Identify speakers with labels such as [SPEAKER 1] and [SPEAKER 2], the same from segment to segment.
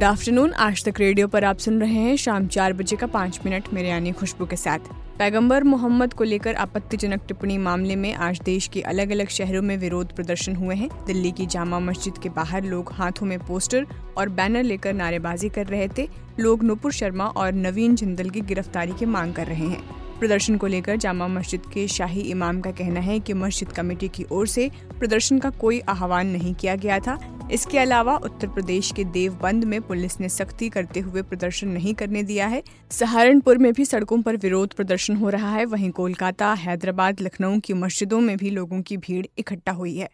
[SPEAKER 1] Good afternoon. Aaj Tak radio पर आप सुन रहे हैं शाम चार बजे का पाँच मिनट मेरे यानी खुशबू के साथ। पैगंबर मोहम्मद को लेकर आपत्तिजनक टिप्पणी मामले में आज देश के अलग अलग शहरों में विरोध प्रदर्शन हुए हैं। दिल्ली की जामा मस्जिद के बाहर लोग हाथों में पोस्टर और बैनर लेकर नारेबाजी कर रहे थे। लोग नुपुर शर्मा और नवीन जिंदल की गिरफ्तारी की मांग कर रहे हैं। प्रदर्शन को लेकर जामा मस्जिद के शाही इमाम का कहना है कि मस्जिद कमेटी की ओर से प्रदर्शन का कोई आह्वान नहीं किया गया था। इसके अलावा उत्तर प्रदेश के देवबंद में पुलिस ने सख्ती करते हुए प्रदर्शन नहीं करने दिया है। सहारनपुर में भी सड़कों पर विरोध प्रदर्शन हो रहा है। वहीं कोलकाता, हैदराबाद, लखनऊ की मस्जिदों में भी लोगों की भीड़ इकट्ठा हुई है।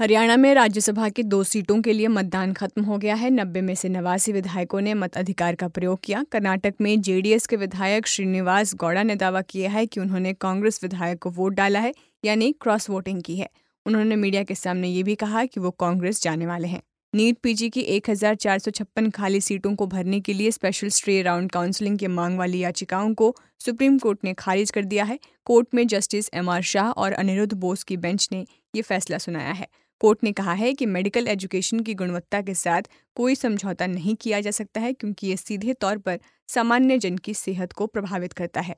[SPEAKER 1] हरियाणा में राज्यसभा की दो सीटों के लिए मतदान खत्म हो गया है। नब्बे में से नवासी विधायकों ने मत अधिकार का प्रयोग किया। कर्नाटक में जेडीएस के विधायक श्रीनिवास गौड़ा ने दावा किया है कि उन्होंने कांग्रेस विधायक को वोट डाला है, यानी क्रॉस वोटिंग की है। उन्होंने मीडिया के सामने ये भी कहा कि वो कांग्रेस जाने वाले हैं। नीट पीजी की एक हज़ार चार सौ छप्पन खाली सीटों को भरने के लिए स्पेशल स्टे राउंड काउंसलिंग की मांग वाली याचिकाओं को सुप्रीम कोर्ट ने खारिज कर दिया है। कोर्ट में जस्टिस एम आर शाह और अनिरुद्ध बोस की बेंच ने ये फैसला सुनाया है। कोर्ट ने कहा है कि मेडिकल एजुकेशन की गुणवत्ता के साथ कोई समझौता नहीं किया जा सकता है क्योंकि ये सीधे तौर पर सामान्य जन की सेहत को प्रभावित करता है।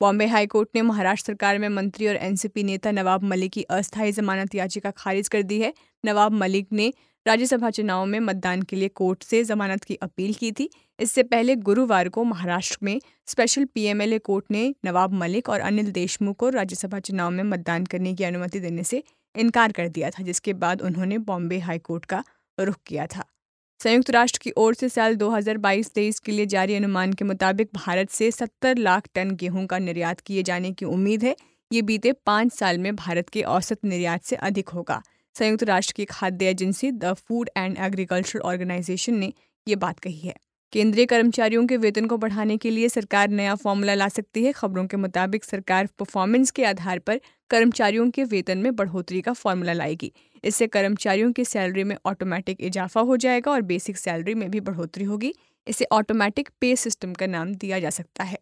[SPEAKER 1] बॉम्बे हाईकोर्ट ने महाराष्ट्र सरकार में मंत्री और एनसीपी नेता नवाब मलिक की अस्थायी जमानत याचिका खारिज कर दी है। नवाब मलिक ने राज्यसभा चुनाव में मतदान के लिए कोर्ट से जमानत की अपील की थी। इससे पहले गुरुवार को महाराष्ट्र में स्पेशल पीएमएलए कोर्ट ने नवाब मलिक और अनिल देशमुख को राज्यसभा चुनाव में मतदान करने की अनुमति देने से इनकार कर दिया था, जिसके बाद उन्होंने बॉम्बे हाईकोर्ट का रुख किया था। संयुक्त राष्ट्र की ओर से साल 2022-23 के लिए जारी अनुमान के मुताबिक भारत से 70 लाख टन गेहूँ का निर्यात किए जाने की उम्मीद है। ये बीते पाँच साल में भारत के औसत निर्यात से अधिक होगा। संयुक्त राष्ट्र की खाद्य agency the food and agriculture organisation ने ये बात कही है। केंद्रीय कर्मचारियों के वेतन को बढ़ाने के लिए सरकार नया फॉर्मूला ला सकती है। खबरों के मुताबिक सरकार परफॉर्मेंस के आधार पर कर्मचारियों के वेतन में बढ़ोतरी का फॉर्मूला लाएगी। इससे कर्मचारियों की सैलरी में ऑटोमेटिक इजाफा हो जाएगा और बेसिक सैलरी में भी बढ़ोतरी होगी। इसे ऑटोमेटिक पे सिस्टम का नाम दिया जा सकता है।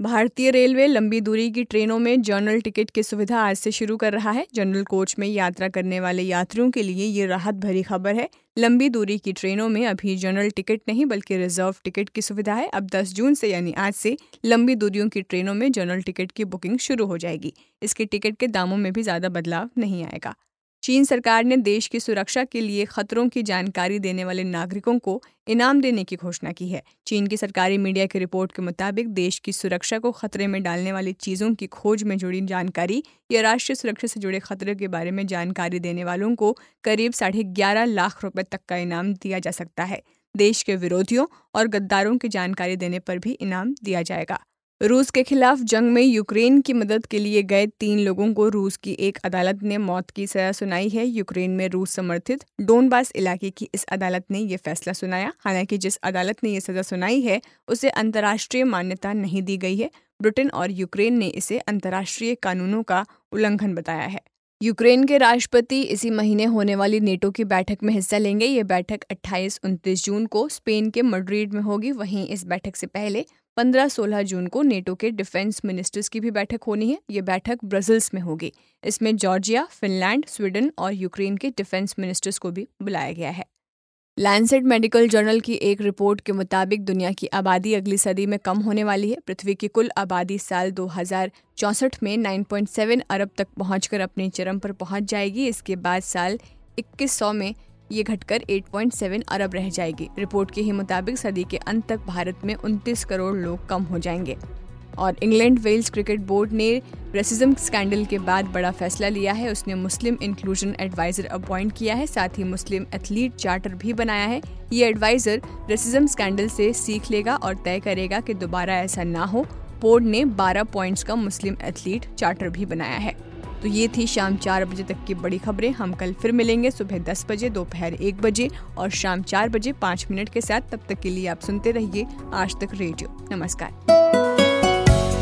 [SPEAKER 1] भारतीय रेलवे लंबी दूरी की ट्रेनों में जनरल टिकट की सुविधा आज से शुरू कर रहा है। जनरल कोच में यात्रा करने वाले यात्रियों के लिए ये राहत भरी खबर है। लंबी दूरी की ट्रेनों में अभी जनरल टिकट नहीं, बल्कि रिज़र्व टिकट की सुविधा है। अब 10 जून से, यानी आज से, लंबी दूरियों की ट्रेनों में जनरल टिकट की बुकिंग शुरू हो जाएगी। इसके टिकट के दामों में भी ज़्यादा बदलाव नहीं आएगा। चीन सरकार ने देश की सुरक्षा के लिए खतरों की जानकारी देने वाले नागरिकों को इनाम देने की घोषणा की है। चीन की सरकारी मीडिया की रिपोर्ट के मुताबिक देश की सुरक्षा को खतरे में डालने वाली चीज़ों की खोज में जुड़ी जानकारी या राष्ट्रीय सुरक्षा से जुड़े खतरे के बारे में जानकारी देने वालों को करीब साढ़े ग्यारह लाख रुपए तक का इनाम दिया जा सकता है। देश के विरोधियों और गद्दारों की जानकारी देने पर भी इनाम दिया जाएगा। रूस के खिलाफ जंग में यूक्रेन की मदद के लिए गए तीन लोगों को रूस की एक अदालत ने मौत की सजा सुनाई है। यूक्रेन में रूस समर्थित डोनबास इलाके की इस अदालत ने यह फैसला सुनाया। हालाँकि जिस अदालत ने यह सजा सुनाई है, उसे अंतर्राष्ट्रीय मान्यता नहीं दी गई है। ब्रिटेन और यूक्रेन ने इसे अंतर्राष्ट्रीय कानूनों का उल्लंघन बताया है। यूक्रेन के राष्ट्रपति इसी महीने होने वाली नेटो की बैठक में हिस्सा लेंगे। ये बैठक 28-29 जून को स्पेन के मड्रिड में होगी। वहीं इस बैठक से पहले 15-16 जून को नेटो के डिफेंस मिनिस्टर्स की भी बैठक होनी है। ये बैठक ब्रसल्स में होगी। इसमें जॉर्जिया, फिनलैंड, स्वीडन और यूक्रेन के डिफेंस मिनिस्टर्स को भी बुलाया गया है। लैंसेट मेडिकल जर्नल की एक रिपोर्ट के मुताबिक दुनिया की आबादी अगली सदी में कम होने वाली है। पृथ्वी की कुल आबादी साल दो हज़ार चौंसठ में 9.7 अरब तक पहुंचकर अपने चरम पर पहुँच जाएगी। इसके बाद साल 2100 में ये घटकर 8.7 अरब रह जाएगी। रिपोर्ट के ही मुताबिक सदी के अंत तक भारत में 29 करोड़ लोग कम हो जाएँगे। और इंग्लैंड वेल्स क्रिकेट बोर्ड ने रेसिज्म स्कैंडल के बाद बड़ा फैसला लिया है। उसने मुस्लिम इंक्लूजन एडवाइजर अपॉइंट किया है, साथ ही मुस्लिम एथलीट चार्टर भी बनाया है। ये एडवाइजर रेसिज्म स्कैंडल से सीख लेगा और तय करेगा कि दोबारा ऐसा ना हो। बोर्ड ने 12 पॉइंट्स का मुस्लिम एथलीट चार्टर भी बनाया है। तो ये थी शाम चार बजे तक की बड़ी खबरें। हम कल फिर मिलेंगे सुबह दस बजे, दोपहर एक बजे और शाम चार बजे पाँच मिनट के साथ। तब तक के लिए आप सुनते रहिए आज तक रेडियो। नमस्कार।